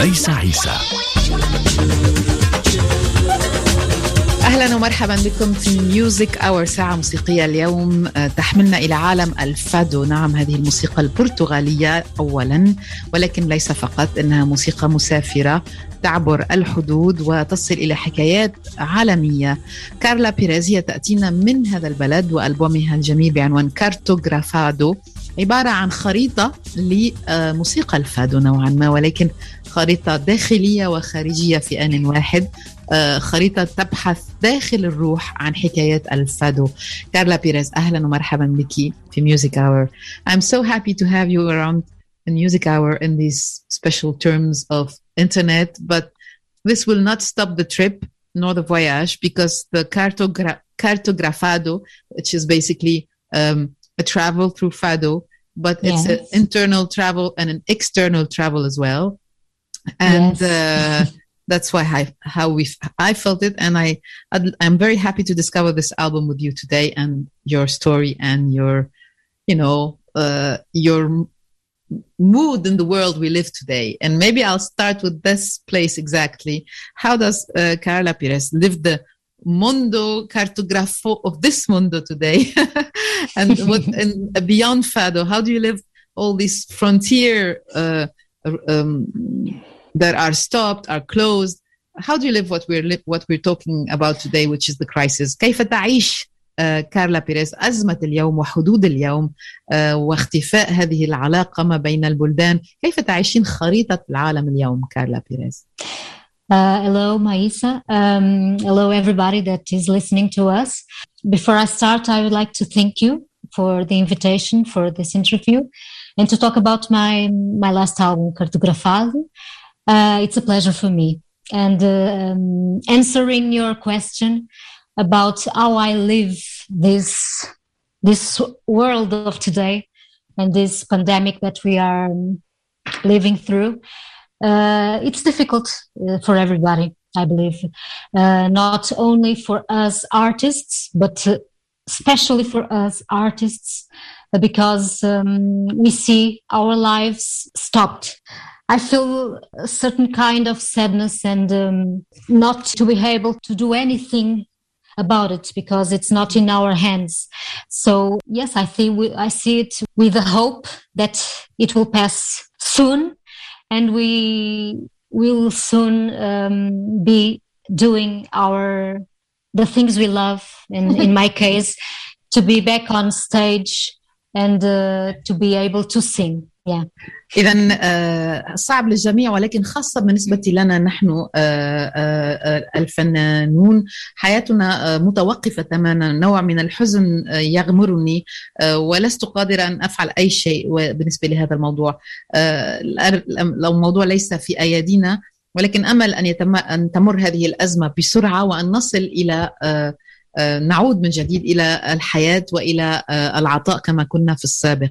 ميس عيسى. أهلا ومرحبا بكم في ميوزك اور ساعة موسيقية اليوم تحملنا إلى عالم ألفادو. نعم هذه الموسيقى البرتغالية اولا ولكن ليس فقط إنها موسيقى مسافرة تعبر الحدود وتصل إلى حكايات عالمية. كارلا بيريز تأتينا من هذا البلد وألبومها الجميل بعنوان كارتوغرافادو عبارة عن خريطة لموسيقى ألفادو نوعا ما ولكن خريطه داخليه وخارجيه في ان واحد خريطة تبحث داخل الروح عن حكايات الفادو كارلا بيريز أهلا ومرحبا بك في Music Hour I'm so happy to have you around in Music Hour in these special terms of internet but this will not stop the trip nor the voyage because the cartogra- cartografado which is basically um, a travel through fado but it's Yes. an internal travel and an external travel as well and Yes. uh, that's why I, how we I felt it, and I I'd- I'm very happy to discover this album with you today and your story and your you know uh, your mood in the world we live today. And maybe I'll start with this place exactly. How does uh, Carla Pires live the mondo cartografo of this mundo today, and what and beyond Fado? How do you live all these frontier? Uh, um, that are stopped, are closed. How do you live what we're li- what we're talking about today, which is the crisis? كيف تعيش آه، كارلا بيريز أزمة اليوم وحدود اليوم آه، واختفاء هذه العلاقة ما بين البلدان كيف تعيشين خريطة العالم اليوم كارلا بيريز Uh, hello, Maisa. Um, hello, everybody that is listening to us. Before I start, I would like to thank you for the invitation for this interview and to talk about my my last album, Cartografado. uh, it's a pleasure for me. And um, answering your question about how I live this this world of today and this pandemic that we are um, living through uh, it's difficult uh, for everybody, I believe, uh, not only for us artists, but uh, especially for us artists, because um, we see our lives stopped. I feel a certain kind of sadness and um, not to be able to do anything about it because it's not in our hands. So yes, I think we, I see it with the hope that it will pass soon and we will soon um, be doing our the things we love and in my case to be back on stage and uh, to be able to sing yeah. إذا آه، صعب للجميع ولكن خاصة بالنسبة لنا نحن آه، آه، الفنانون حياتنا متوقفة تماما. نوع من الحزن يغمرني ولست قادرة أن أفعل أي شيء بالنسبة لهذا الموضوع. الموضوع ليس في أيدينا ولكن أمل أن, يتم أن تمر هذه الأزمة بسرعة وأن نصل إلى نعود من جديد إلى الحياة وإلى العطاء كما كنا في السابق.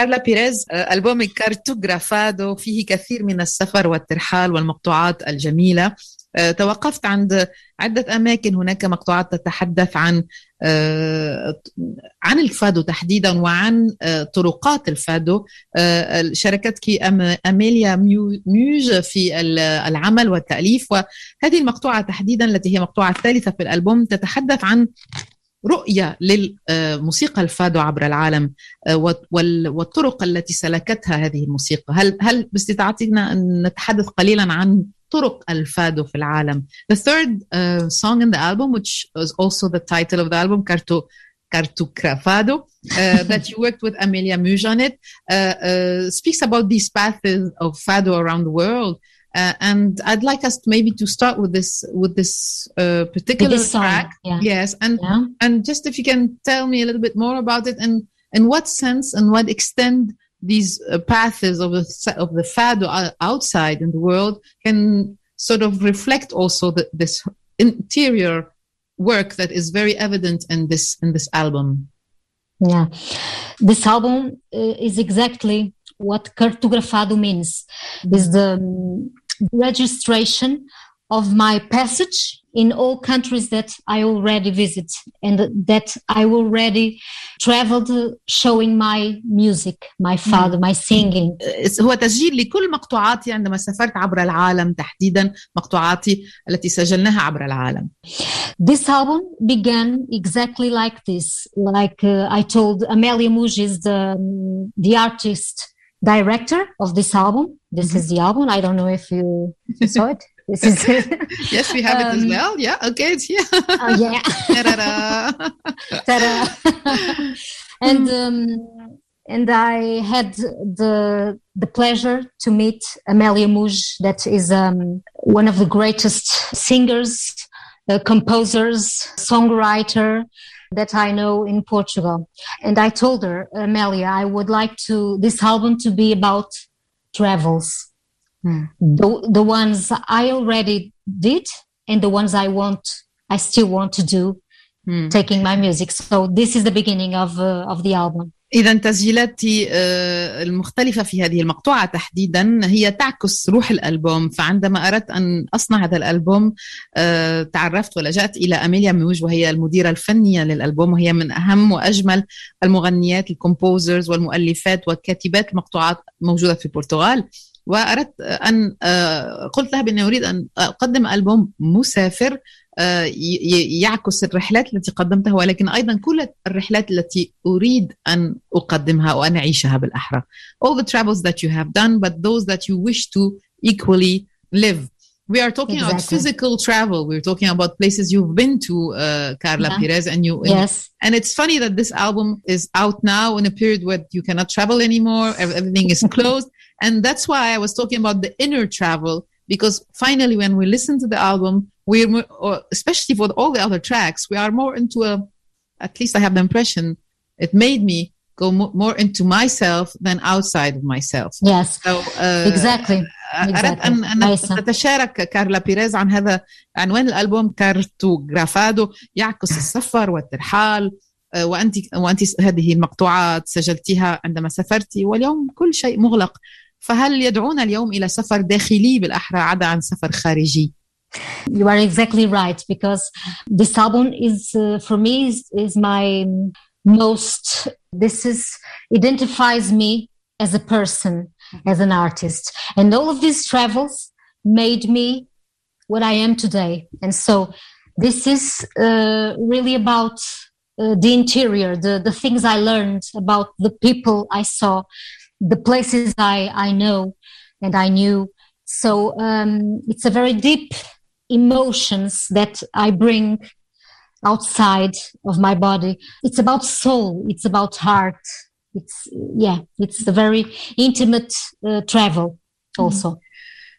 كارلا بيريز آه، ألبوم كارتوغرافادو فيه كثير من السفر والترحال والمقطوعات الجميلة. آه، توقفت عند عدة أماكن هناك مقطوعات تتحدث عن آه، عن الفادو تحديدا وعن طرقات الفادو. شاركتك أم- أميليا ميو- ميوج في ال- العمل والتأليف. وهذه المقطوعة تحديدا التي هي مقطوعة الثالثة في الألبوم تتحدث عن رؤية للموسيقى الفادو عبر العالم آه، وال- وال- والطرق التي سلكتها هذه الموسيقى هل هل باستطاعتنا أن نتحدث قليلا عن طرق الفادو في العالم The third uh, song in the album which was also the title of the album Carto Cartografado uh, that you worked with Amelia Muj on it uh, uh, speaks about these paths of fado around the world uh, and I'd like us maybe to start with this with this uh, particular this track yeah. yes and yeah and just if you can tell me a little bit more about it and in what sense and what extent these uh, paths of the of the fado outside in the world can sort of reflect also the, this interior work that is very evident in this in this album Yeah. This album uh, is exactly what cartografado means. Is the um, registration of my passage in all countries that I already visit and that I already traveled uh, showing my music, my mm. fado, my singing. Uh, هو تسجيل لكل مقطوعاتي عندما سافرت عبر العالم تحديدا مقطوعاتي التي سجلناها عبر العالم. This album began exactly like this, like uh, I told Amelia Mujiz, the, um, the artist director of this album. This mm-hmm. is the album. I don't know if you saw it. This is yes, we have um, it as um, well. Yeah, okay, it's here. Oh yeah. Ta-da. Ta-da. and um, and I had the the pleasure to meet Amélia Muge, that is um, one of the greatest singers, uh, composers, songwriter that I know in Portugal. And I told her, Amelia, I would like to this album to be about travels Mm. The, the ones I already did and the ones I want, I still want to do, mm. taking my music. So this is the beginning of, uh, of the album. إذا تسجيلاتي المختلفة في هذه المقطوعة تحديدا هي تعكس روح الألبوم. فعندما أردت أن أصنع هذا الألبوم تعرفت ولجأت إلى أميليا موج وهي المديرة الفنية للألبوم وهي من أهم وأجمل المغنيات الكومبوزرز والمؤلفات وكاتبات المقطوعات موجودة في البرتغال. واردت ان قلت لها باني اريد ان اقدم البوم مسافر يعكس الرحلات التي قدمتها ولكن ايضا كل الرحلات التي اريد ان اقدمها وان اعيشها بالاحرى all the travels that you have done but those that you wish to equally live. We are talking exactly. about physical travel. We're talking about places you've been to uh, carla yeah. Pires and you yes. and it's funny that this album is out now in a period where you cannot travel anymore. Everything is closed. And that's why I was talking about the inner travel, because finally, when we listen to the album, we're, especially for all the other tracks, we are more into a, at least I have the impression, it made me go more into myself than outside of myself. Yes. So, uh, exactly. أردت أن أن نتشارك كارلا بيريز عن هذا عنوان الألبوم كارتوغرافادو يعكس السفر والترحال وأنت وأنت هذه المقطوعات سجلتيها عندما سافرتي واليوم كل شيء مغلق فهل يدعونا اليوم الى سفر داخلي بالاحرى عدا عن سفر خارجي؟ You are exactly right because this album is uh, for me is, is my most this is identifies me as a person as an artist and all of these travels made me what I am today and so this is uh, really about uh, the interior the the things I learned about the people I saw the places I, I know and I knew. So um, it's a very deep emotions that I bring outside of my body. It's about soul. It's about heart. It's yeah. It's a very intimate uh, travel also. Mm-hmm.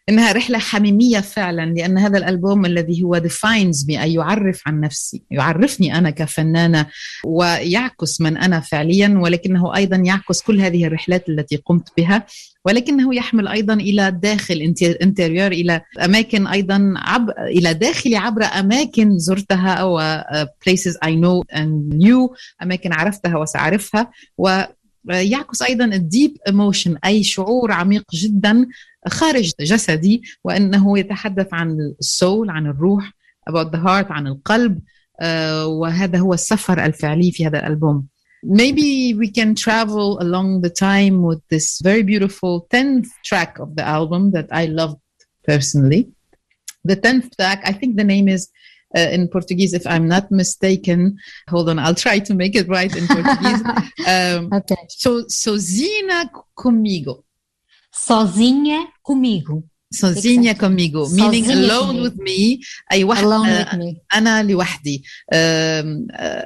إنها رحلة حميمية فعلا لأن هذا الألبوم الذي هو defines me أي يعرف عن نفسي يعرفني أنا كفنانة ويعكس من أنا فعليا ولكنه أيضا يعكس كل هذه الرحلات التي قمت بها ولكنه يحمل أيضا إلى داخل انتريور إلى أماكن أيضا عب إلى داخلي عبر أماكن زرتها و places I know and knew أماكن عرفتها وسأعرفها و يعكس أيضا الديب ايموشن أي شعور عميق جدا خارج جسدي وانه يتحدث عن السول عن الروح about the heart عن القلب وهذا هو السفر الفعلي في هذا الالبوم maybe we can travel along the time with this very beautiful 10th track of the album that I loved personally. The 10th track, I think the name is uh, in Portuguese, if I'm not mistaken. Hold on, I'll try to make it right in Portuguese. Um, okay. So, sozinha Comigo. Sozinha comigo. sozinha comigo meaning sozinha alone comigo. with me أي واحد alone with me. أنا لوحدي um, uh,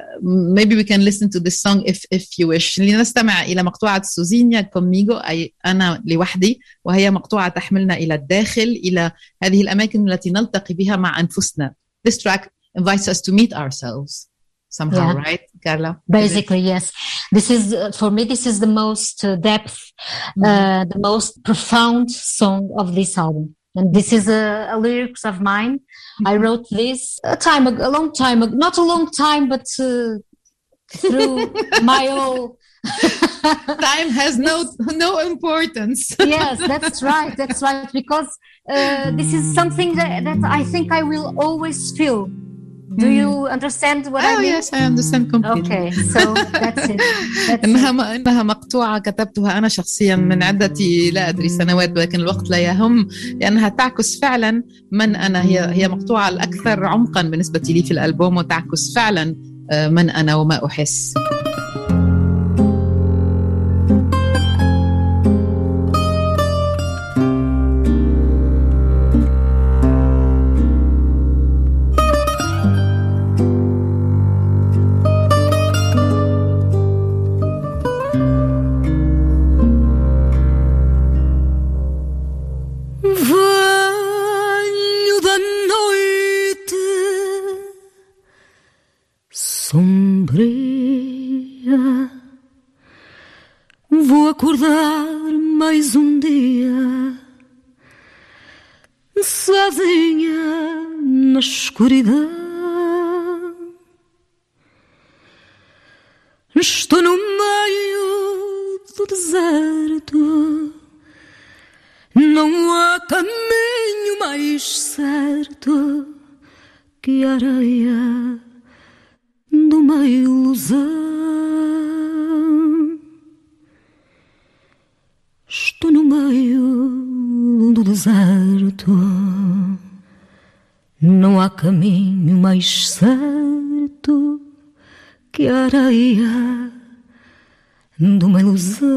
maybe we can listen to this song if if you wish لنستمع إلى مقطوعة سوزينيا كوميغو أي أنا لوحدي وهي مقطوعة تحملنا إلى الداخل إلى هذه الأماكن التي نلتقي بها مع أنفسنا this track invites us to meet ourselves somehow, yeah. right, Carla? Basically, yes. This is uh, for me. This is the most uh, depth, mm-hmm. uh, the most profound song of this album. And this is a, a lyrics of mine. Mm-hmm. I wrote this a time, a long time, not a long time, but uh, through my whole time has no no importance. yes, that's right. That's right. Because uh, this is something that, that I think I will always feel. Do you understand what oh, I mean? yes, I understand completely. Okay, so that's it. That's إنها it. إنها مقطوعة كتبتها أنا شخصيا من عدة لا أدري سنوات ولكن الوقت لا يهم لأنها تعكس فعلا من أنا هي هي مقطوعة الأكثر عمقا بالنسبة لي في الألبوم وتعكس فعلا من أنا وما أحس. Estou no meio do deserto, não há caminho mais certo que a areia de uma ilusão. não há caminho mais certo que a areia de uma ilusão,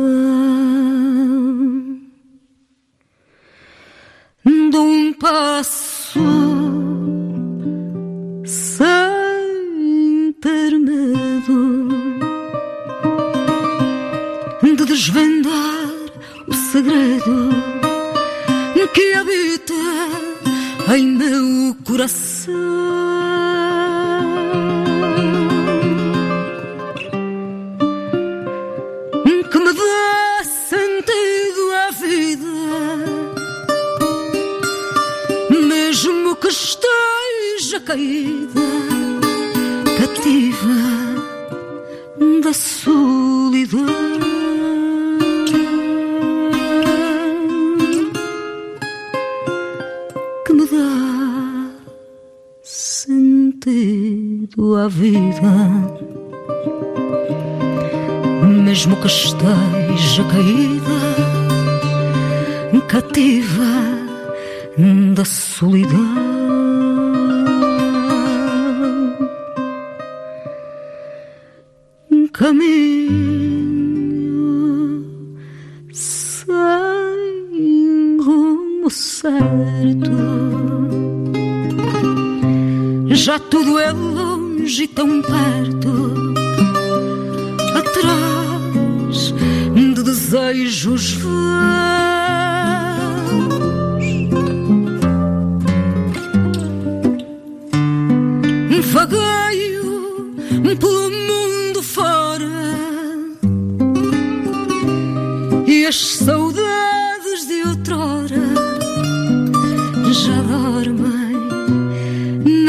de um passo sem ter. Em meu coração.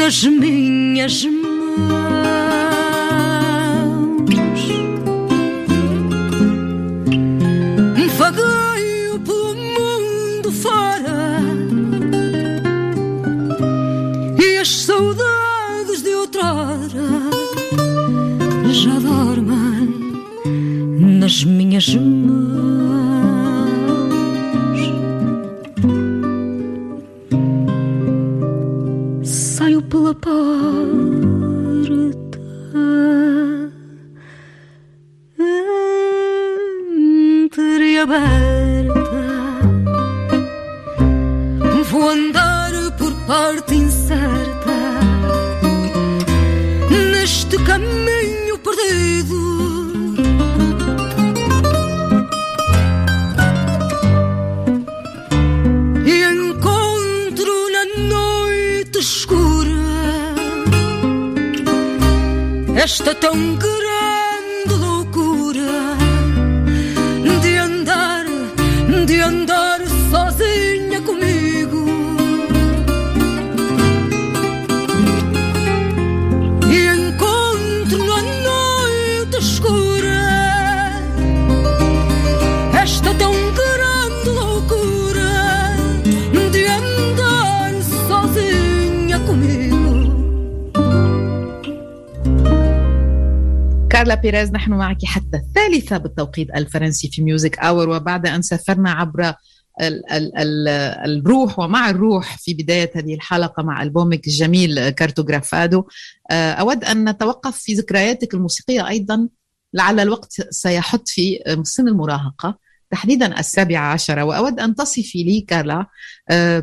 Nas minhas mãos. Vagueio pelo mundo fora e as saudades de outrora já dormem nas minhas mãos. بيريز نحن معك حتى الثالثة بالتوقيت الفرنسي في ميوزك أور وبعد أن سافرنا عبر ال ال ال الروح ومع الروح في بداية هذه الحلقة مع ألبومك الجميل كارتوغرافادو. أود أن نتوقف في ذكرياتك الموسيقية أيضا لعل الوقت سيحط في سن المراهقة تحديدا السابعة عشرة وأود أن تصفي لي كارلا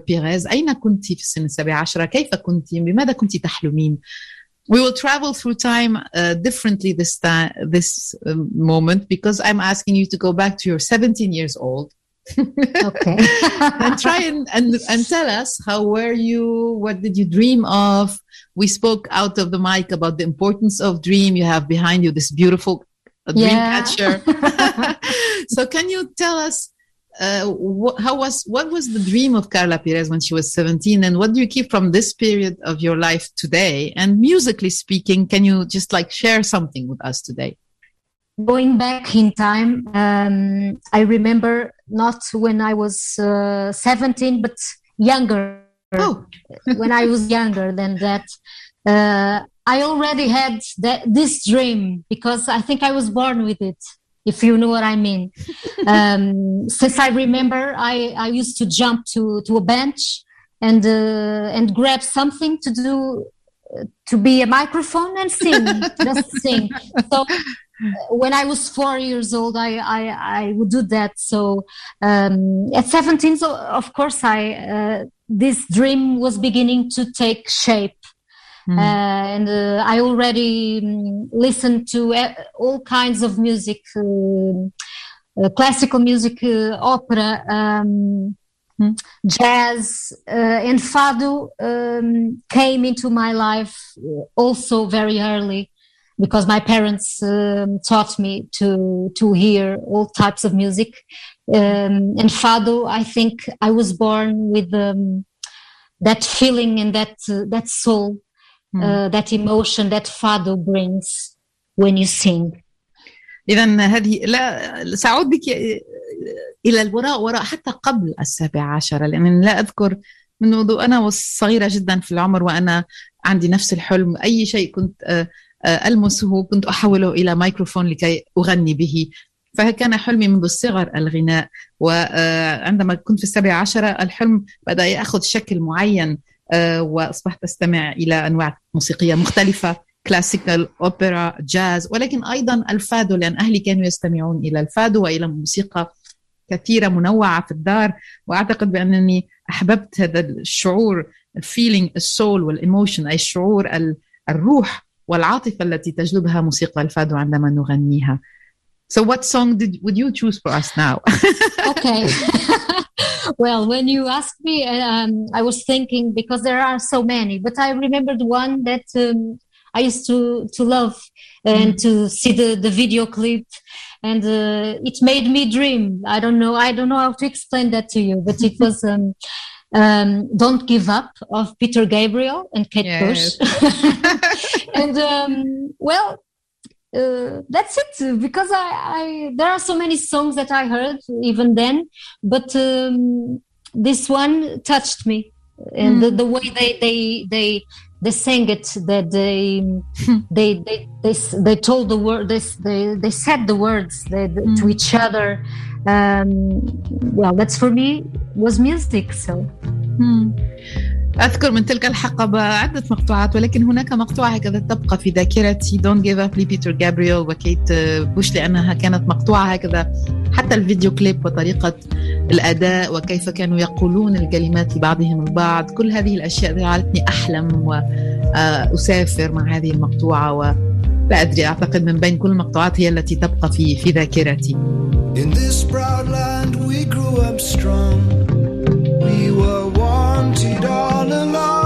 بيريز أين كنت في السن السابعة عشرة كيف كنت؟ بماذا كنت تحلمين؟ We will travel through time uh, differently this time this um, moment because i'm asking you to go back to your 17 years old. Okay. And try and, and and tell us how were you what did you dream of? We spoke out of the mic about the importance of dream. You have behind you this beautiful uh, dream Yeah. catcher. So can you tell us uh, how was what was the dream of Carla Pires when she was 17 and what do you keep from this period of your life today? And musically speaking can you just like share something with us today? Going back in time um, i remember not when i was uh, 17 but younger. Oh. When i was younger than that. Uh, i already had that, this dream because i think i was born with it if you know what i mean um, since i remember I, I used to jump to, to a bench and uh, and grab something to do to be a microphone and sing just sing so when I was four years old, I, I, I would do that. So um, at 17, so of course, I uh, this dream was beginning to take shape. Hmm. Uh, and uh, I already um, listened to uh, all kinds of music, uh, classical music, uh, opera, um, Hmm. jazz, uh, and fado um, came into my life also very early because my parents um, taught me to to hear all types of music. Um, and fado, I think I was born with um, that feeling and that uh, that soul. Uh, that emotion that fado brings when you sing. إذا هذه لا سأعود بك إلى الوراء وراء حتى قبل السابعة عشرة لأن لا أذكر من منذ أنا وصغيرة جدا في العمر وأنا عندي نفس الحلم. أي شيء كنت آه، آه، ألمسه كنت أحوله إلى ميكروفون لكي أغني به. فكان حلمي منذ الصغر الغناء. وعندما كنت في السابعة عشرة الحلم بدأ يأخذ شكل معين. آه، وأصبحت أستمع إلى أنواع موسيقية مختلفة كلاسيكال اوبرا جاز ولكن أيضا الفادو لأن أهلي كانوا يستمعون إلى الفادو وإلى موسيقى كثيرة منوعة في الدار وأعتقد بأنني أحببت هذا الشعور الفيلينج السول والايموشن أي الشعور ال- الروح والعاطفة التي تجلبها موسيقى الفادو عندما نغنيها So what song did would you choose for us now? okay. well, when you asked me, um, I was thinking because there are so many, but I remembered one that um, I used to to love and to see the the video clip, and uh, it made me dream. I don't know. I don't know how to explain that to you, but it was. Um, um, Don't Give Up of Peter Gabriel and Kate Yes. Bush. and um, well, uh, that's it because I, I there are so many songs that I heard even then, but um, this one touched me, and the, the way they they they they sang it, that they they they they s- they told the word they they they said the words they, to each other. Um, well, that's for me was music. So أذكر من تلك الحقبة عدة مقطوعات ولكن هناك مقطوعة هكذا تبقى في ذاكرتي. Don't Give Up لبيتر جابرييل وكيت بوش لأنها كانت مقطوعة هكذا حتى الفيديو كليب وطريقة الأداء وكيف كانوا يقولون الكلمات لبعضهم البعض. كل هذه الأشياء جعلتني أحلم وأسافر مع هذه المقطوعة ولا أدري أعتقد من بين كل المقطوعات هي التي تبقى في في ذاكرتي. In this proud land we grew up strong. We were wanted all along.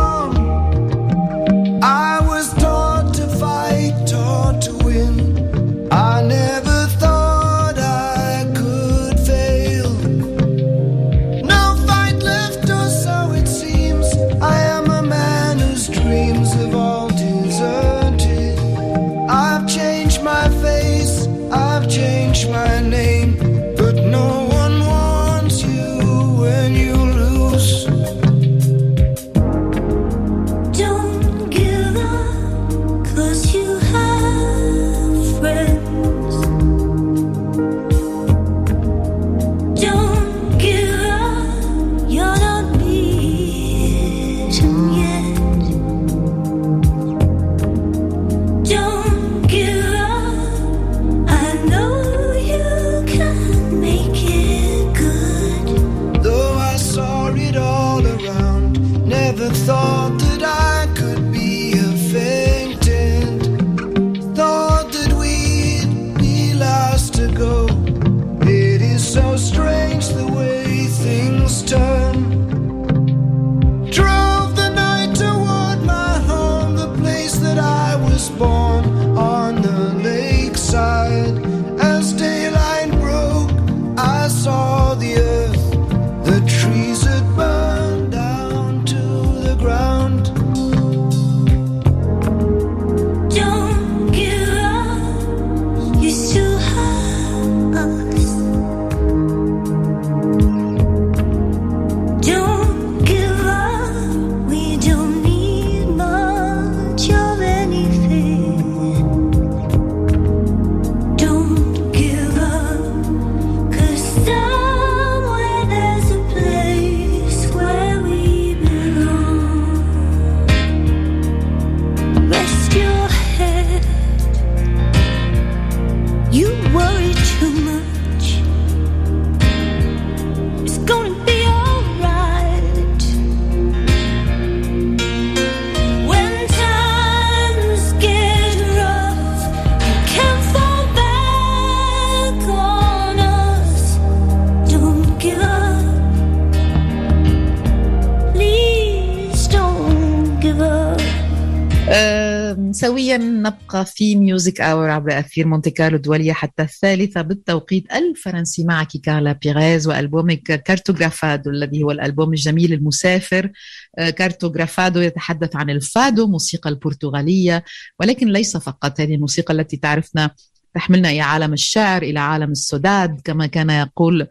ميوزك اور عبر أثير مونتي كارلو الدولية حتى الثالثة بالتوقيت. الفرنسي معك كارلا بيغيز وألبومك كارتوغرافادو الذي هو الألبوم الجميل المسافر. كارتوغرافادو يتحدث عن الفادو موسيقى البرتغالية ولكن ليس فقط. هذه الموسيقى التي تعرفنا تحملنا إلى عالم الشعر إلى عالم السداد كما كان يقول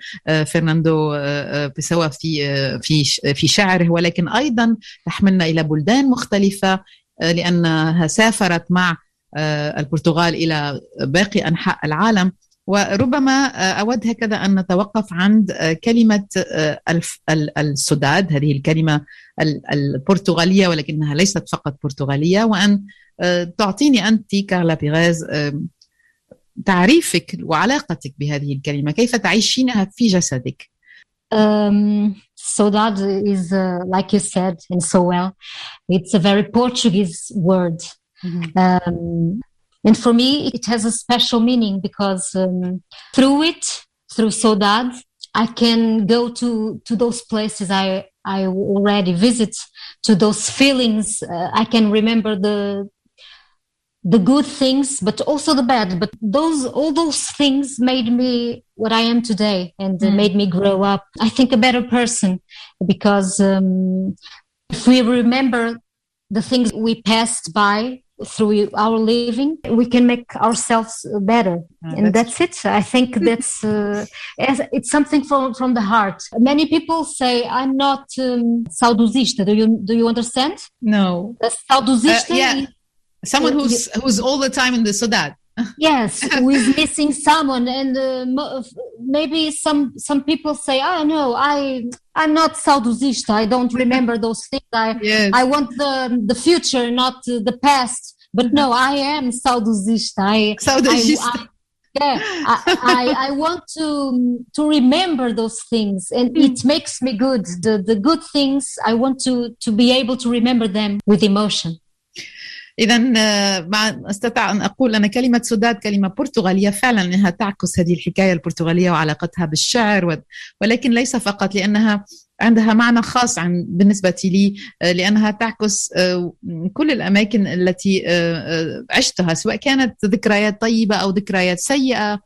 فرناندو بسوا في في في شعره. ولكن أيضا تحملنا إلى بلدان مختلفة لأنها سافرت مع البرتغال إلى باقي أنحاء العالم. وربما أود هكذا أن نتوقف عند كلمة السداد هذه الكلمة البرتغالية ولكنها ليست فقط برتغالية. وأن تعطيني أنت كارلا بيغيز تعريفك وعلاقتك بهذه الكلمة. كيف تعيشينها في جسدك؟ um, Saudade is, uh, like you said, and so well, it's a very Portuguese word. Mm-hmm. Um, and for me, it has a special meaning because um, through it, through Saudade, I can go to, to those places I, I already visit, to those feelings. Uh, I can remember the, the good things but also the bad but those all those things made me what i am today and mm. made me grow up i think a better person because um, if we remember the things we passed by through our living we can make ourselves better. Uh, and that's, that's, it. I think that's uh, it's something from from the heart. Many people say i'm not um, saudosista. Do you do you understand? No. Saudosista uh, yeah. someone who's who's all the time in the saudade. yes, who is missing someone, and uh, maybe some some people say, "Oh no, I I'm not saudosista. I don't remember those things. I yes. I want the the future, not the past." But no, mm-hmm. I am saudosista. I, saudosista. I, I, yeah, I, I, I, want to to remember those things, and hmm. it makes me good. The the good things I want to to be able to remember them with emotion. إذا ما أستطيع أن أقول أن كلمة سداد كلمة برتغالية. فعلا إنها تعكس هذه الحكاية البرتغالية وعلاقتها بالشعر ولكن ليس فقط لأنها عندها معنى خاص عن بالنسبة لي لأنها تعكس كل الأماكن التي عشتها سواء كانت ذكريات طيبة أو ذكريات سيئة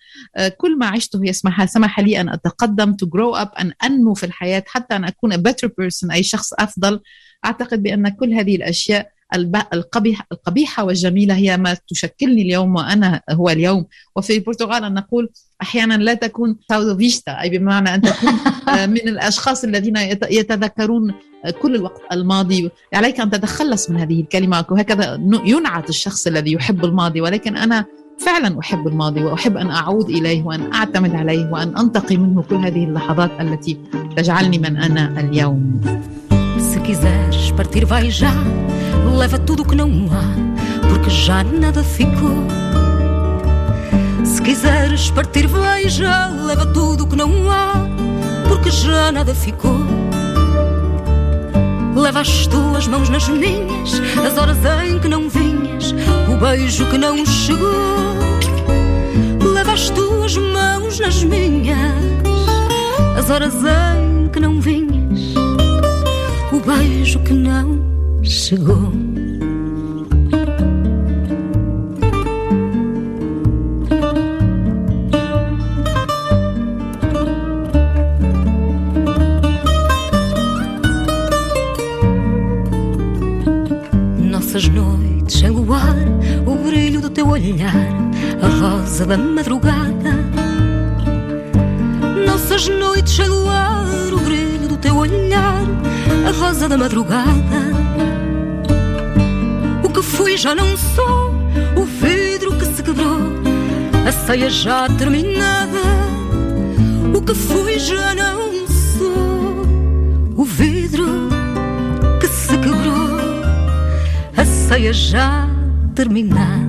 كل ما عشته يسمح سمح لي أن أتقدم to grow up أن أنمو في الحياة حتى أن أكون a better person أي شخص أفضل. أعتقد بأن كل هذه الأشياء القبيحة, القبيحة والجميلة هي ما تشكلني اليوم وأنا هو اليوم. وفي البرتغال نقول أحيانا لا تكون ساودوفيشتا أي بمعنى أن تكون من الأشخاص الذين يتذكرون كل الوقت الماضي. عليك أن تتخلص من هذه الكلمة. وهكذا ينعت الشخص الذي يحب الماضي. ولكن أنا فعلا أحب الماضي وأحب أن أعود إليه وأن أعتمد عليه وأن أنتقي منه كل هذه اللحظات التي تجعلني من أنا اليوم. Leva tudo que não há, porque já nada ficou. Se quiseres partir, veja, leva tudo que não há, porque já nada ficou. Leva as tuas mãos nas minhas, as horas em que não vinhas, o beijo que não chegou. Leva as tuas mãos nas minhas, as horas em que não vinhas, o beijo que não chegou. Nossas noites em luar, o brilho do teu olhar, a rosa da madrugada. Nossas noites em luar, o brilho do teu olhar, a rosa da madrugada já não sou o vidro que se quebrou, a ceia já terminada. O que fui já não sou o vidro que se quebrou, a ceia já terminada.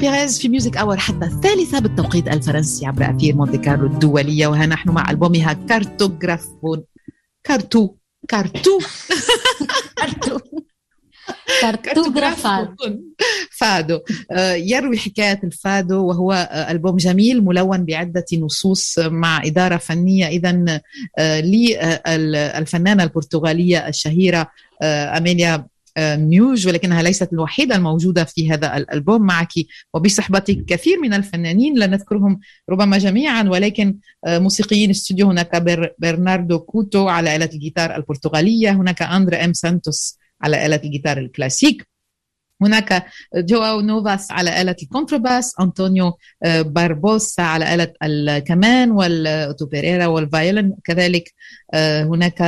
بيريز في ميوزك اور حتى الثالثة بالتوقيت الفرنسي عبر أثير مونتي كارلو الدولية وها نحن مع ألبومها كارتوغرافون كارتو كارتو. كارتو. فادو. آه، يروي حكاية الفادو وهو آه، ألبوم جميل ملون بعدة نصوص مع إدارة فنية. إذا للفنانة البرتغالية الشهيرة آه، أميليا آه، ميوج ولكنها ليست الوحيدة الموجودة في هذا الألبوم معك. وبصحبتك كثير من الفنانين لا نذكرهم ربما جميعا ولكن آه، موسيقيين استوديو هناك بر- برناردو كوتو على آلة الجيتار البرتغالية هناك أندري أم سانتوس على آلة الجيتار الكلاسيك. هناك جواو نوفاس على آلة الكونترباس أنطونيو آه، باربوسا على آلة الكمان والأوتوبيريرا والفايولين. كذلك آه، هناك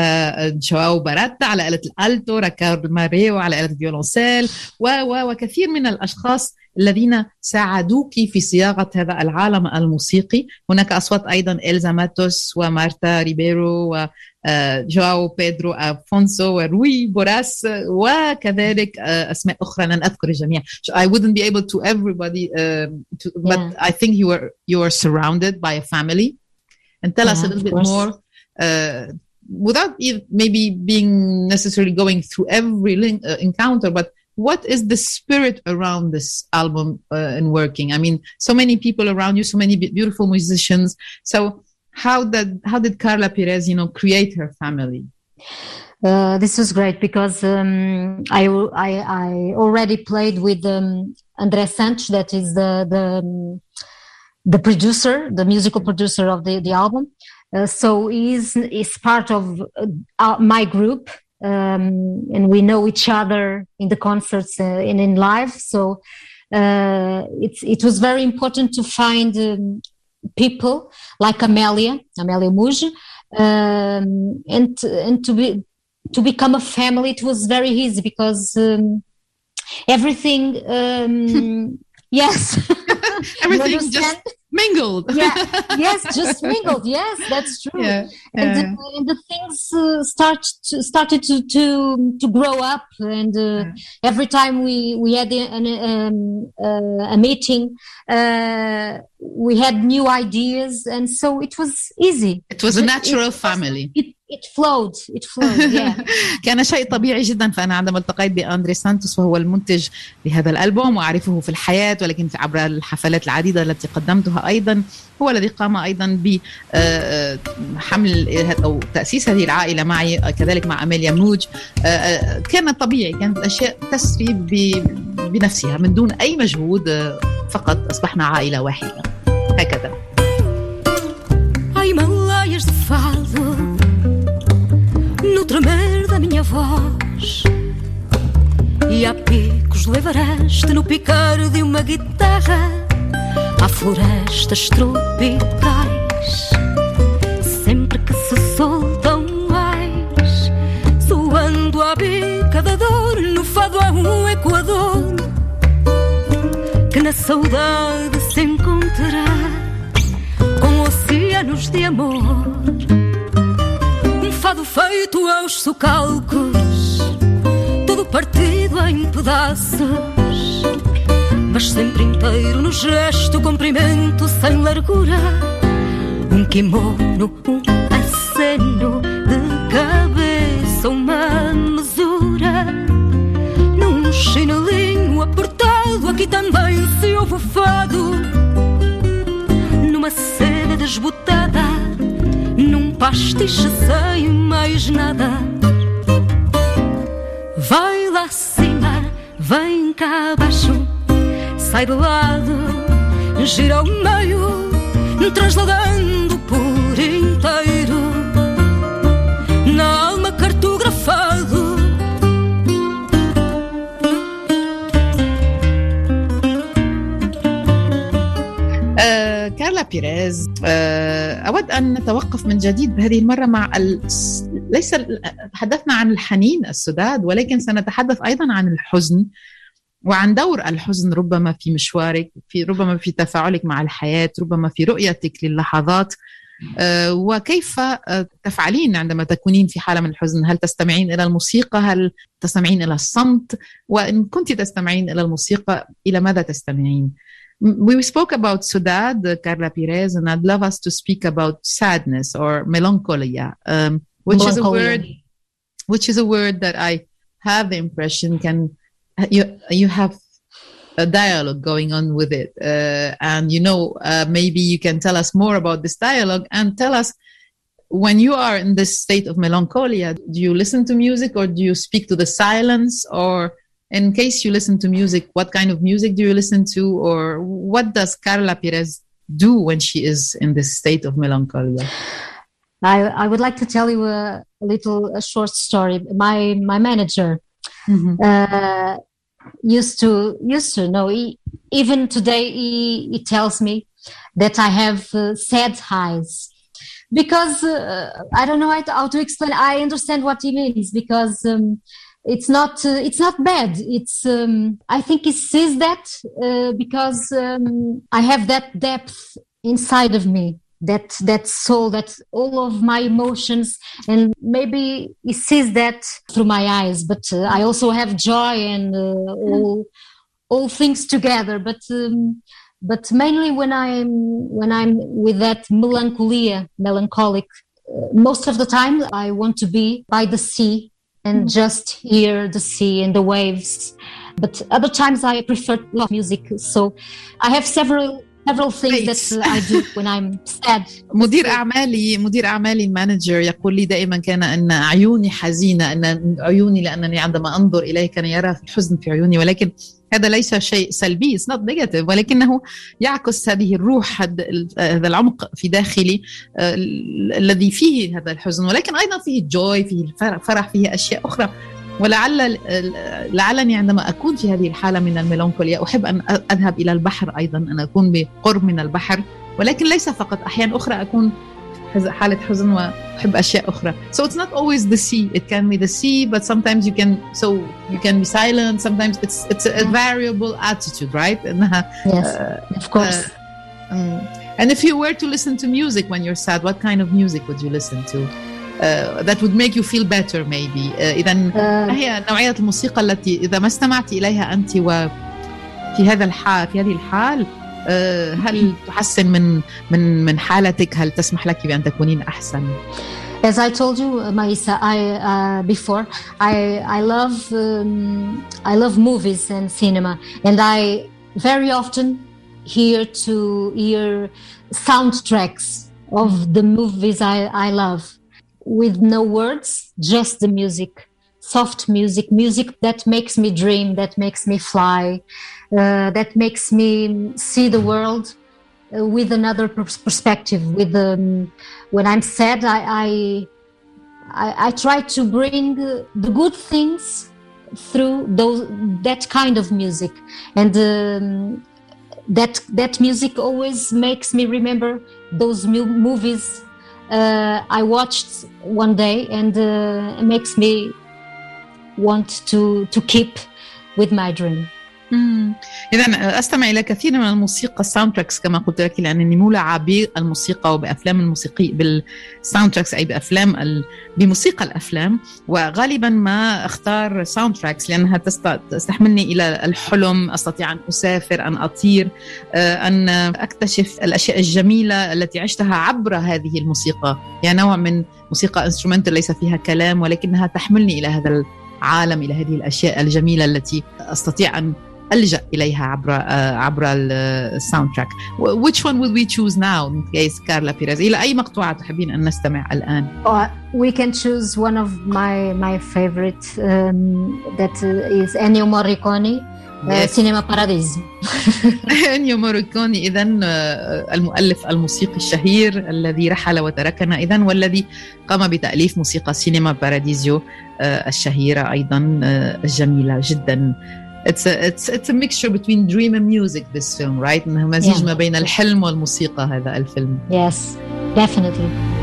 جواو باراتا على آلة الألتو راكارد ماريو على آلة الفيولونسيل وكثير من الأشخاص الذين ساعدوك في صياغة هذا العالم الموسيقي. هناك أصوات أيضا إلزا ماتوس ومارتا ريبيرو وجواو بيدرو أفونسو وروي بوراس وكذلك آه، أسماء أخرى لن أذكر الجميع So I wouldn't be able to everybody um, to, but Yeah. I think you are you are surrounded by a family and tell us a Yeah, little of bit course. more uh, without e- maybe being necessarily going through every link, uh, encounter, but what is the spirit around this album uh, and working? I mean, so many people around you, so many be- beautiful musicians. So how did how did Carla Pires, you know, create her family? Uh, this was great because um, I, I I already played with um, Santos, that is the the um, the producer, the musical producer of the the album. Uh, so he's is part of uh, my group, um, and we know each other in the concerts uh, and in live. So uh, it's it was very important to find um, people like Amelia, Amelia Muge, um, and and to be to become a family. It was very easy because um, everything. Um, yes, Everything just? Mingled. yeah, yes, just mingled. Yes, that's true. yeah. And, the, and the things uh, start to, started to, to to grow up, and uh, Yeah. every time we we had an, um, uh, a meeting, uh, we had new ideas, and so it was easy. It was a It- natural it- family. It it flowed. It flowed. Yeah. كان شيء طبيعي جدا فأنا عندما التقيت بأندري سانتوس وهو المنتج لهذا الألبوم وأعرفه في الحياة ولكن عبر الحفلات العديدة التي قدمتها أيضا هو الذي قام أيضا بحمل أو تأسيس هذه العائلة معي كذلك مع أميليا موج آه، آه، كان طبيعي كانت الأشياء تسري بنفسها من دون أي مجهود آه، فقط أصبحنا عائلة واحدة No tremer da minha voz. E há picos levareste no picar de uma guitarra. Há florestas tropicais Sempre que se soltam ais Soando à bica da dor No fado há um equador Que na saudade se encontrará com oceanos de amor. Fado feito aos socalcos, todo partido em pedaços, mas sempre inteiro no gesto, comprimento sem largura. Um kimono, um aceno de cabeça, uma mesura. Num chinelinho apertado, aqui também se ouve fado numa seda desbotada, pastiche sem mais nada. Vai lá acima, vem cá abaixo, sai de lado, gira ao meio, transladando por inteiro. Na alma cartografado. آه، كارلا بيريز. آه، أود أن نتوقف من جديد هذه المرة مع ال... ليس تحدثنا عن الحنين السداد ولكن سنتحدث أيضا عن الحزن وعن دور الحزن ربما في مشوارك في ربما في تفاعلك مع الحياة ربما في رؤيتك للحظات. آه، وكيف آه، تفعلين عندما تكونين في حالة من الحزن؟ هل تستمعين إلى الموسيقى؟ هل تستمعين إلى الصمت؟ وإن كنت تستمعين إلى الموسيقى إلى ماذا تستمعين؟ We spoke about saudade, Carla Pires, and I'd love us to speak about sadness or melancholia, um, which is a word, which is a word that I have the impression can you you have a dialogue going on with it uh, and you know uh, maybe you can tell us more about this dialogue and tell us when you are in this state of melancholia do you listen to music or do you speak to the silence or in case you listen to music what kind of music do you listen to or what does Carla Pires do when she is in this state of melancholia I, I would like to tell you a, a little a short story. My my manager Mhm. uh, used to used to know. He, even today, he, he tells me that I have uh, sad eyes because uh, I don't know how to, how to explain. I understand what he means because um, it's not uh, it's not bad. It's um, I think he sees that uh, because um, I have that depth inside of me that that soul that all of my emotions and maybe he sees that through my eyes but uh, i also have joy and uh, all all things together but um, but mainly when i'm when i'm with that melancholia melancholic uh, most of the time i want to be by the sea and mm. just hear the sea and the waves. But other times i prefer love music. So i have several several things that I do when I'm sad. مدير اعمالي مدير أعمالي المانجر يقول لي دائما كان أن عيوني حزينة أن عيوني لأنني عندما أنظر إليه كان يرى الحزن في عيوني ولكن هذا ليس شيء سلبي it's not negative ولكنه يعكس هذه الروح هذا العمق في داخلي آه، ال- الذي فيه هذا الحزن ولكن أيضا فيه الجوي فيه الفرح فيه أشياء أخرى ولعل لعلني عندما اكون في هذه الحاله من الميلانكوليا احب ان اذهب إلى البحر أيضا ان اكون بقرب من البحر ولكن ليس فقط احيان أخرى اكون حالة حزن وأحب أشياء أخرى. So it's not always the sea. It can be the sea, but sometimes you can so you can be silent. Sometimes it's it's a variable attitude, right? إنها Yes, of course. um, and if you were to listen to music when you're sad, what kind of music would you listen to? Uh, that would make you feel better maybe. Uh, إذا ما Uh, هي نوعية الموسيقى التي إذا ما استمعت إليها أنت وفي هذا الحال في هذه الحال آه، هل تحسن من من من حالتك؟ هل تسمح لك بأن تكونين أحسن؟ as I told you, uh, Maisa, I uh, before I I love um, I love movies and cinema, and I very often hear to hear soundtracks of the movies I, I love with no words, just the music, soft music, music that makes me dream, that makes me fly, uh, that makes me see the world uh, with another pers- perspective. With um, when I'm sad, I I, I, try to bring the good things through those that kind of music, and um, that that music always makes me remember those mu- movies uh, I watched one day, and uh, it makes me want to to keep with my dream. إذا أستمع إلى كثير من الموسيقى الساوند تراكس كما قلت لك لأنني مولعة بالموسيقى وبأفلام الموسيقي بالساوند تراكس أي بأفلام ال... بموسيقى الأفلام. وغالبا ما أختار ساوند تراكس لأنها تست... تستحملني إلى الحلم أستطيع أن أسافر أن أطير آه، أن أكتشف الأشياء الجميلة التي عشتها عبر هذه الموسيقى. هي نوع من موسيقى انسترومنتال ليس فيها كلام ولكنها تحملني إلى هذا العالم إلى هذه الأشياء الجميلة التي أستطيع أن ألجأ إليها عبر آه، عبر الساوند تراك which one will we choose now in case كارلا بيريز إلى أي مقطوعة تحبين أن نستمع الآن Uh, we can choose one of my my favorite um, that is Ennio Morricone. Cinema Paradiso. انيو موريكوني اذا المؤلف الموسيقي الشهير الذي رحل وتركنا اذا والذي قام بتأليف موسيقى سينما باراديزيو آه، الشهيرة أيضا آه، الجميلة جدا It's a, it's, it's a mixture between dream and music this film right انه مزيج Yeah. ما بين الحلم والموسيقى هذا الفيلم Yes, definitely.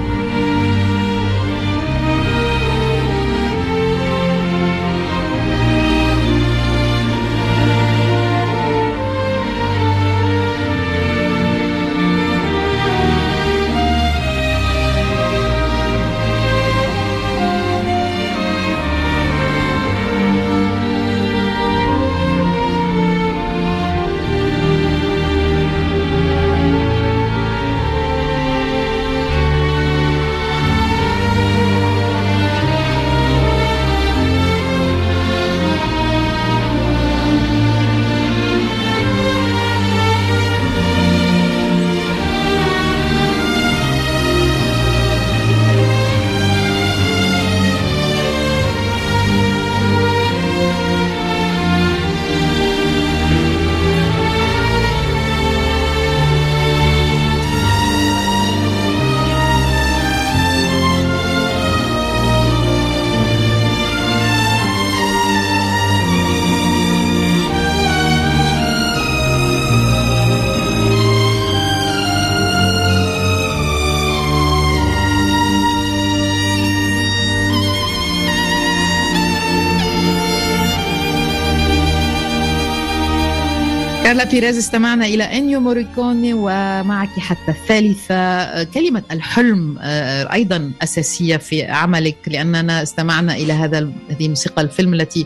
كارلا بيريز استمعنا إلى أنيو موريكوني ومعك حتى الثالثة كلمة الحلم آه، أيضا أساسية في عملك لأننا استمعنا إلى هذا هذه موسيقى الفيلم التي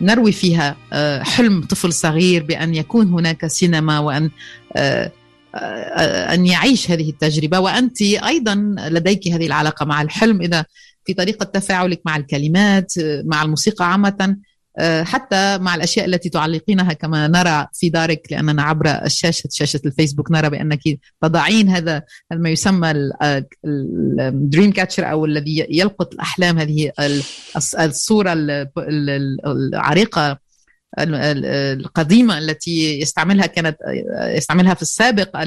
نروي فيها آه، حلم طفل صغير بأن يكون هناك سينما وأن آه، أن يعيش هذه التجربة. وأنت أيضا لديك هذه العلاقة مع الحلم إذا في طريقة تفاعلك مع الكلمات مع الموسيقى عامة. حتى مع الأشياء التي تعلقينها كما نرى في دارك لأننا عبر الشاشه شاشة الفيسبوك نرى بأنك تضعين هذا ما يسمى الدريم كاتشر أو الذي يلقط الأحلام. هذه الصورة العريقة القديمة التي يستعملها كانت يستعملها في السابق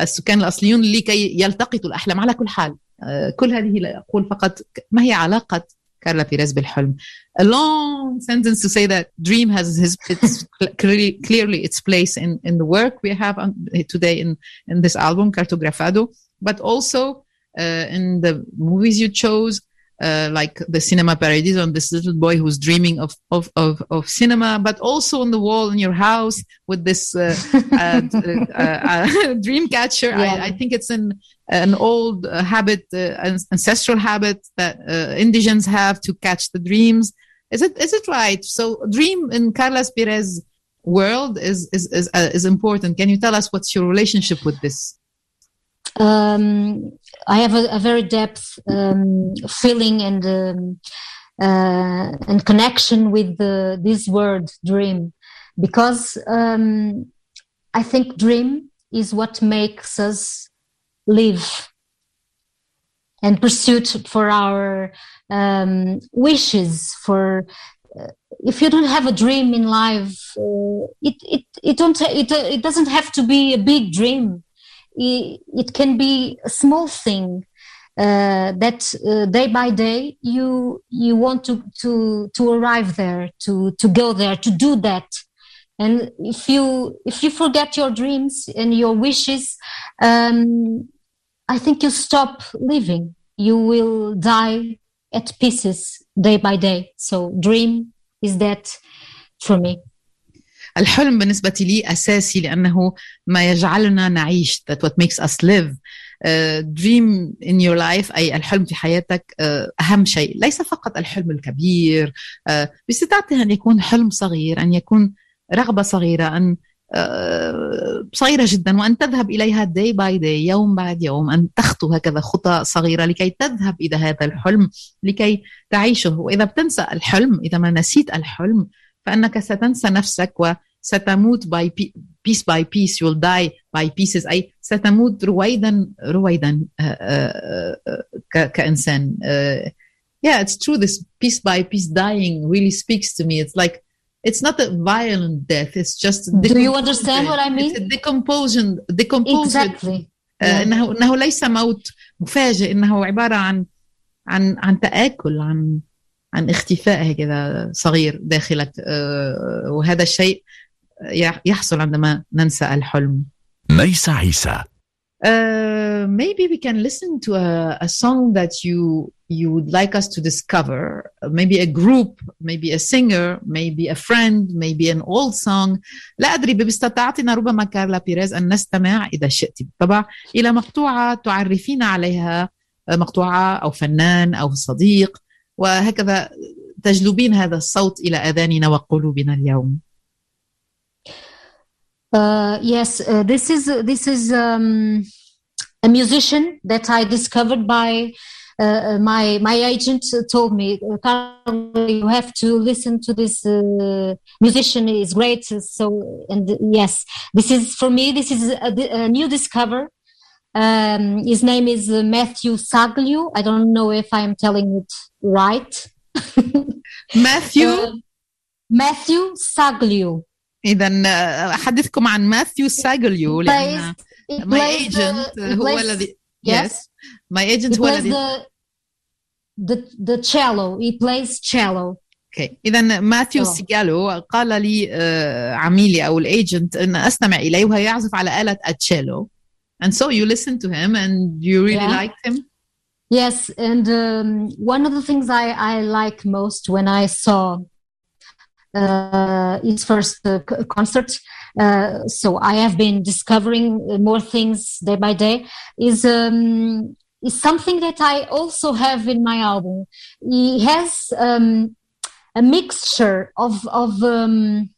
السكان الأصليون لكي يلتقطوا الأحلام. على كل حال آه، كل هذه لا أقول فقط ما هي علاقة Carla Pires Bilhalm. A long sentence to say that dream has his, it's clearly, clearly its place in, in the work we have on, today in, in this album, Cartografado, but also uh, in the movies you chose, uh, like the Cinema Paradiso on this little boy who's dreaming of, of, of, of, cinema, but also on the wall in your house with this uh, uh, uh, uh dream catcher. Yeah. I, I, think it's in an old habit, ancestral habit that indigents have to catch the dreams. Is it, is it right? So dream in Carlos Pires world is, is, is, is important. Can you tell us what's your relationship with this? um, I have a, a very depth um, feeling and um, uh, and connection with the, this word dream because um, I think dream is what makes us live and pursuit for our um, wishes for uh, if you don't have a dream in life uh, it, it, it don't it, it doesn't have to be a big dream. It, it can be a small thing uh, that uh, day by day you you want to to to arrive there to to go there to do that. And if you if you forget your dreams and your wishes um, i think you stop living you will die at pieces day by day so dream is that for me الحلم بالنسبة لي أساسي لأنه ما يجعلنا نعيش that what makes us live uh, dream in your life أي الحلم في حياتك uh, أهم شيء ليس فقط الحلم الكبير uh, باستطاعته أن يكون حلم صغير أن يكون رغبة صغيرة أن صغيرة جدا وأن تذهب إليها day by day يوم بعد يوم أن تخطو هكذا خطى صغيرة لكي تذهب إلى هذا الحلم لكي تعيشه. وإذا بتنسى الحلم إذا ما نسيت الحلم فأنك ستنسى نفسك وستموت by piece by piece you'll die by pieces. أي ستموت رويدا رويدا كإنسان. yeah it's true. This piece by piece dying really speaks to me. It's like it's not a violent death it's just do you understand what I mean it's a decomposition decomposition exactly. uh, انه إنه ليس موت مفاجئ إنه عبارة عن عن عن تآكل عن عن اختفاء هكذا صغير داخلك وهذا الشيء يحصل عندما ننسى الحلم. ميس عيسى. Uh, maybe we can listen to a, a song that you you would like us to discover. Maybe a group, maybe a singer, maybe a friend, maybe an old song. لا أدري باستطاعتنا ربما كارلا بيريز أن نستمع إذا شئت بالطبع إلى مقطوعة تعرفين عليها مقطوعة أو فنان أو صديق وهكذا تجلبين هذا الصوت إلى آذاننا وقلوبنا اليوم Uh, yes, uh, this is this is um, a musician that I discovered by uh, uh my my agent told me, you have to listen to this uh, musician. is great. So and yes, this is for me. This is a, a new discover. Um, his name is uh, Matthew Saglio. I don't know if I am telling it right. Matthew uh, Matthew Saglio. إذا أحدثكم عن ماثيو ساجليو لأن my agent هو الذي yes my agent هو الذي the, the the cello he plays cello اوكي اذا ماثيو سيجالو قال لي عميلي او الايجنت ان استمع اليه وهو يعزف على آلة التشيلو and so you listened to him and you really Yeah. liked him Yes, and um, one of the things I, I like most when I saw uh, his first uh, c- concert, uh, so I have been discovering more things day by day. Is um, is something that I also have in my album. He has um, a mixture of of um,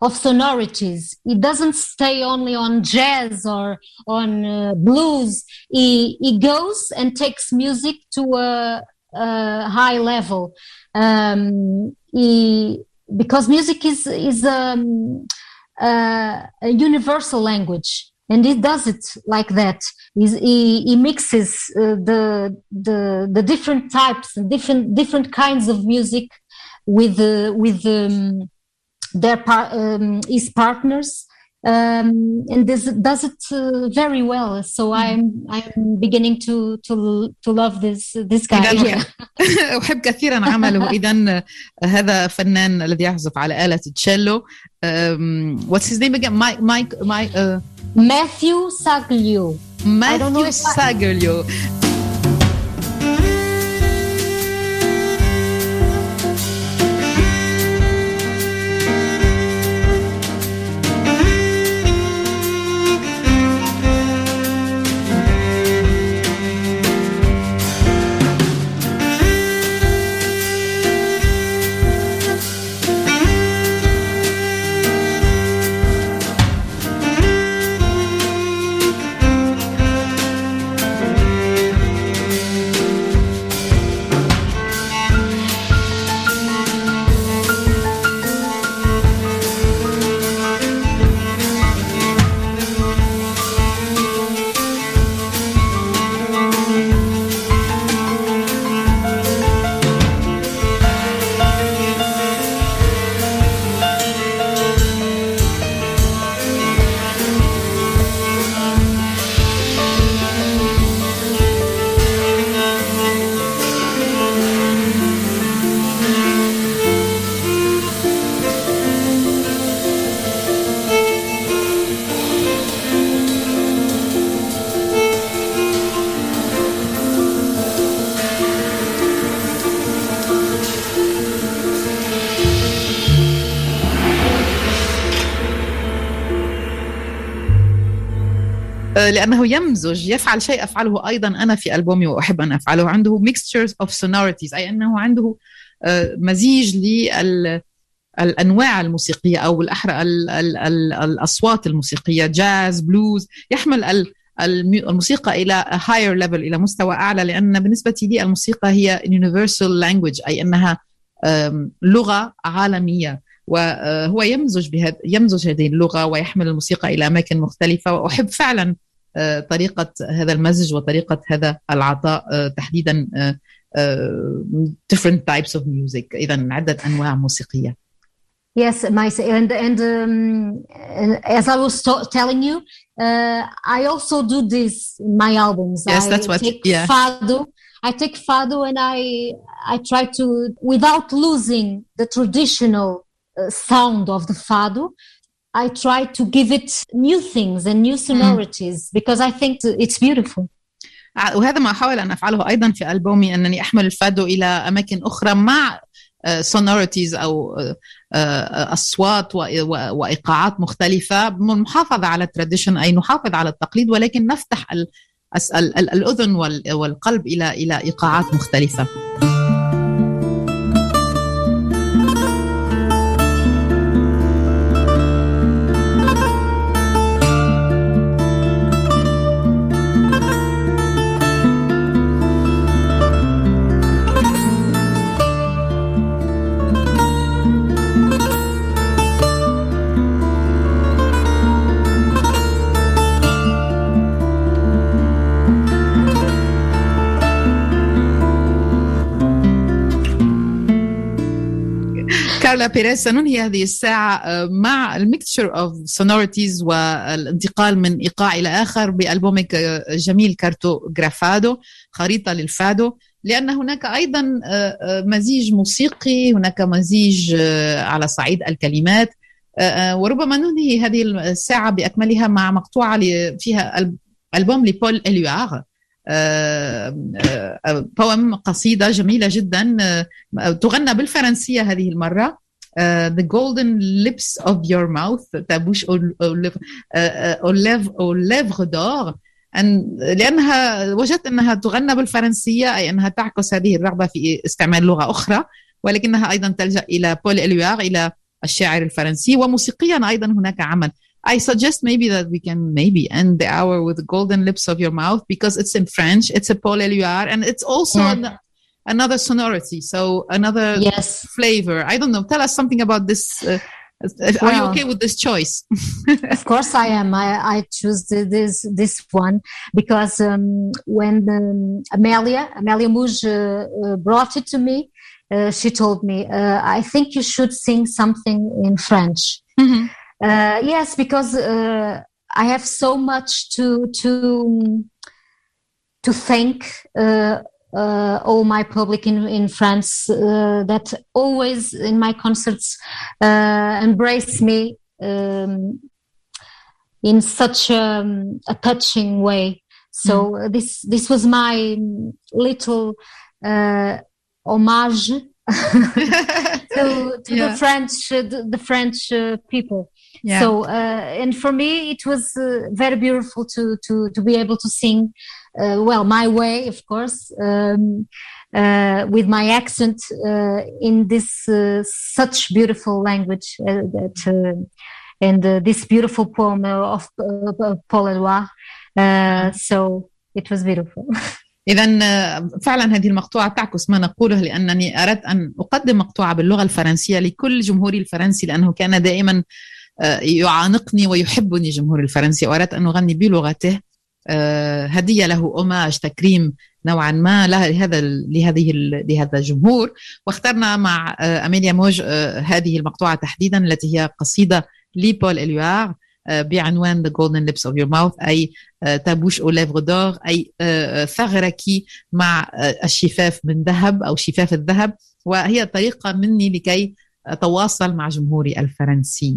of sonorities. He doesn't stay only on jazz or on uh, blues. He he goes and takes music to a, a high level. Um, he because music is is um, a universal language. And he does it like that. He, he mixes uh, the the the different types different different kinds of music with uh, with um, their par- um, his partners um, and this does it uh, very well. So I'm I'm beginning to to to love this this guy. إذن أحب كثيرا عمله إذا هذا فنان الذي يعزف على آلة التشيلو um, what's his name again Mike Mike Mike uh, Matthew Saglio. Matthew Saglio لأنه يمزج يفعل شيء أفعله أيضا أنا في ألبومي وأحب أن أفعله. عنده mixtures of sonorities أي أنه عنده مزيج لل الأنواع الموسيقية أو بالاحرى الأصوات الموسيقية جاز بلوز يحمل الموسيقى إلى higher level إلى مستوى أعلى لأن بالنسبة لي الموسيقى هي universal language أي أنها لغة عالمية. وهو يمزج بهذا يمزج هذه اللغة ويحمل الموسيقى إلى أماكن مختلفة. وأحب فعلا طريقه هذا المزج وطريقه هذا العطاء تحديدا different types of music اذا عده انواع موسيقيه Yes, my and and um, as I was telling you, uh, I also do this in my albums. Yes, I that's what. Take yeah. fado. I take fado and I I try to without losing the traditional uh, sound of the fado. I try to give it new things and new sonorities mm. because I think it's beautiful. وهذا ما احاول ان افعله ايضا في البومي انني احمل الفادو الى اماكن اخرى مع sonorities او اصوات وايقاعات مختلفه بالمحافظه على التراديشن اي نحافظ على التقليد ولكن نفتح الاذن والقلب الى الى ايقاعات مختلفه. كارلا بيريز سننهي هذه الساعة مع الميكتشر اوف سونوريتيز والانتقال من إيقاع إلى آخر بألبومك جميل كارتو جرافادو خريطة للفادو. لأن هناك أيضا مزيج موسيقي هناك مزيج على صعيد الكلمات. وربما ننهي هذه الساعة بأكملها مع مقطوعة فيها ألبوم لبول إليوار. بوم قصيدة جميلة جدا تغنى بالفرنسية هذه المرة. uh, the golden lips of your mouth ta bouche aux, aux, lèvres- uh, uh, aux lèvres aux lèvres d'or أن لأنها وجدت أنها تغنى بالفرنسية أي أنها تعكس هذه الرغبة في استعمال لغة أخرى ولكنها أيضا تلجأ إلى بول إليوار إلى الشاعر الفرنسي وموسيقيا أيضا هناك عمل I suggest maybe that we can maybe end the hour with the golden lips of your mouth because it's in French. It's a Paul Éluard and it's also Yeah. an, another sonority. So another Yes. flavor. I don't know. Tell us something about this. Uh, are you okay with this choice? of course I am. I, I choose this this one because um, when um, Amelia Amelia Muge uh, uh, brought it to me, uh, she told me, uh, "I think you should sing something in French." Uh, yes, because uh, I have so much to to to thank uh, all my public in in France uh, that always in my concerts uh, embrace me um, in such um, a touching way. So uh, this this was my little uh, homage to, to Yeah. the French uh, the, the French uh, people. Yeah. So uh, and for me it was uh, very beautiful to to to be able to sing uh, well my way of course um, uh, with my accent uh, in this uh, such beautiful language uh, that uh, and this beautiful poem of Paul. Uh, so it was beautiful. إذا فعلا هذه المقطوعة تعكس ما نقوله لأنني أردت أن أقدم مقطوعة باللغة الفرنسية لكل جمهوري الفرنسي لأنه كان دائما آه، يعانقني ويحبني جمهوري الفرنسي وأردت أن أغني بلغته آه، هدية له أوماج تكريم نوعا ما له- لهذا لهذه لهذا الجمهور. واخترنا مع آه، أميليا موج آه، هذه المقطوعة تحديدا التي هي قصيدة لبول إليوار آه، بعنوان The Golden Lips of Your Mouth أي تابوش أو ليفغ دور أي ثغرك مع الشفاف من ذهب أو شفاف الذهب. وهي طريقة مني لكي أتواصل مع جمهوري الفرنسي.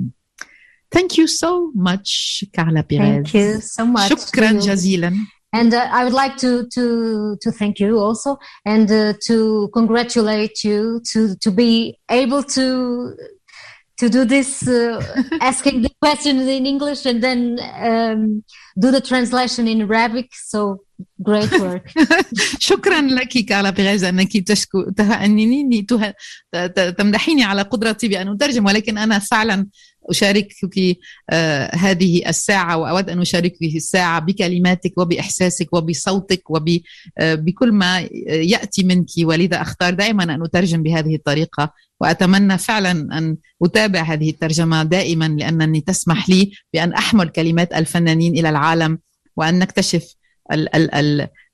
Thank you so much, Carla Pires. Thank you so much. Shukran jazilan. And uh, I would like to, to, to thank you also and uh, to congratulate you to, to be able to, to do this, uh, asking the questions in English and then um, do the translation in Arabic. So great work. شكرا لك كارلا بيريز انك تشكو تهنيني تمدحيني على قدرتي بان اترجم ولكن انا فعلا أشاركك آه، هذه الساعة وأود أن أشارك الساعة بكلماتك وبإحساسك وبصوتك وبكل آه، ما يأتي منك ولذا أختار دائما أن أترجم بهذه الطريقة وأتمنى فعلا أن أتابع هذه الترجمة دائما لأنني تسمح لي بأن أحمل كلمات الفنانين إلى العالم وأن نكتشف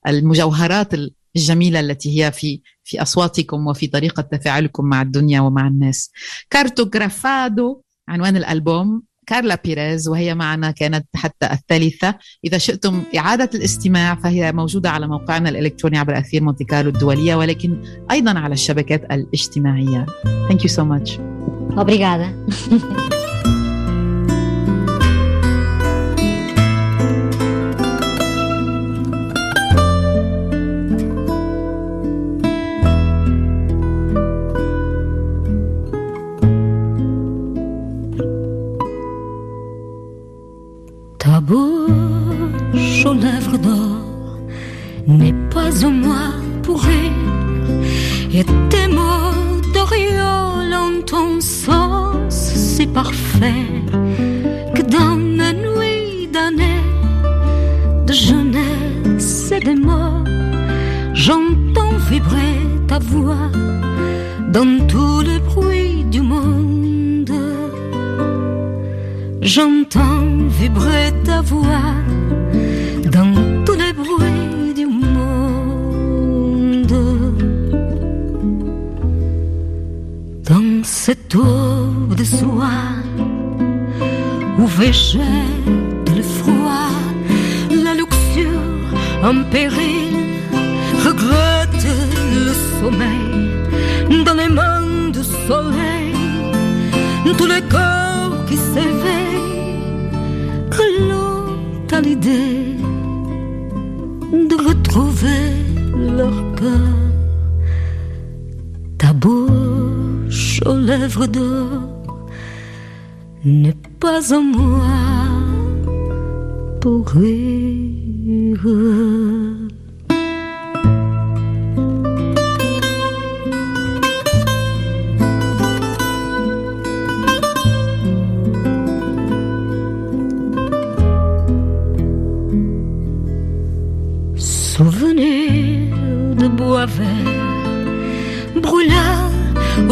المجوهرات الجميلة التي هي في في أصواتكم وفي طريقة تفاعلكم مع الدنيا ومع الناس. كارتوغرافادو عنوان الألبوم كارلا بيريز وهي معنا كانت حتى الثالثة. إذا شئتم إعادة الاستماع فهي موجودة على موقعنا الإلكتروني عبر أثير مونتي كارلو الدولية ولكن أيضا على الشبكات الاجتماعية. Thank you so much. Obrigada.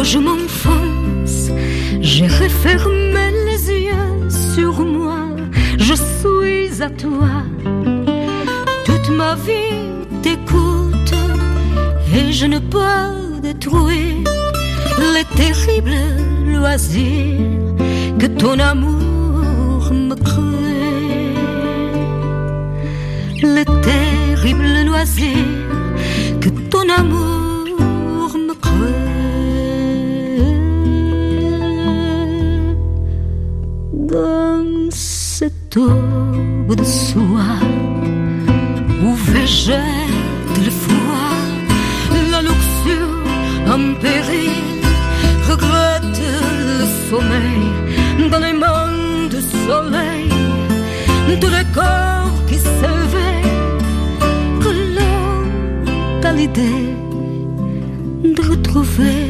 je m'enfonce, j'ai refermé les yeux sur moi, je suis à toi. Toute ma vie t'écoute et je ne peux détruire les terribles loisirs que ton amour me crée. Les terribles loisirs que ton amour cette aube de soie où végète le froid, la luxure en péril regrette le sommeil dans les mains du soleil, tous les corps qui s'éveillent, que l'homme a l'idée de retrouver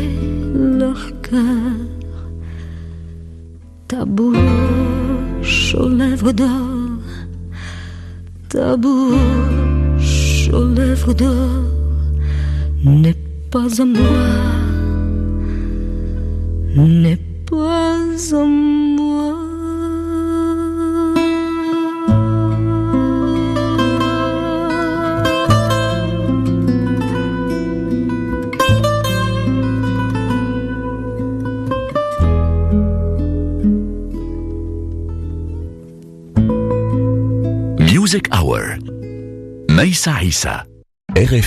leur cœur. Ta bouche aux lèvres d'or, ta bouche aux lèvres d'or n'est pas à moi, n'est pas à moi. Naïssa Issa. RFI.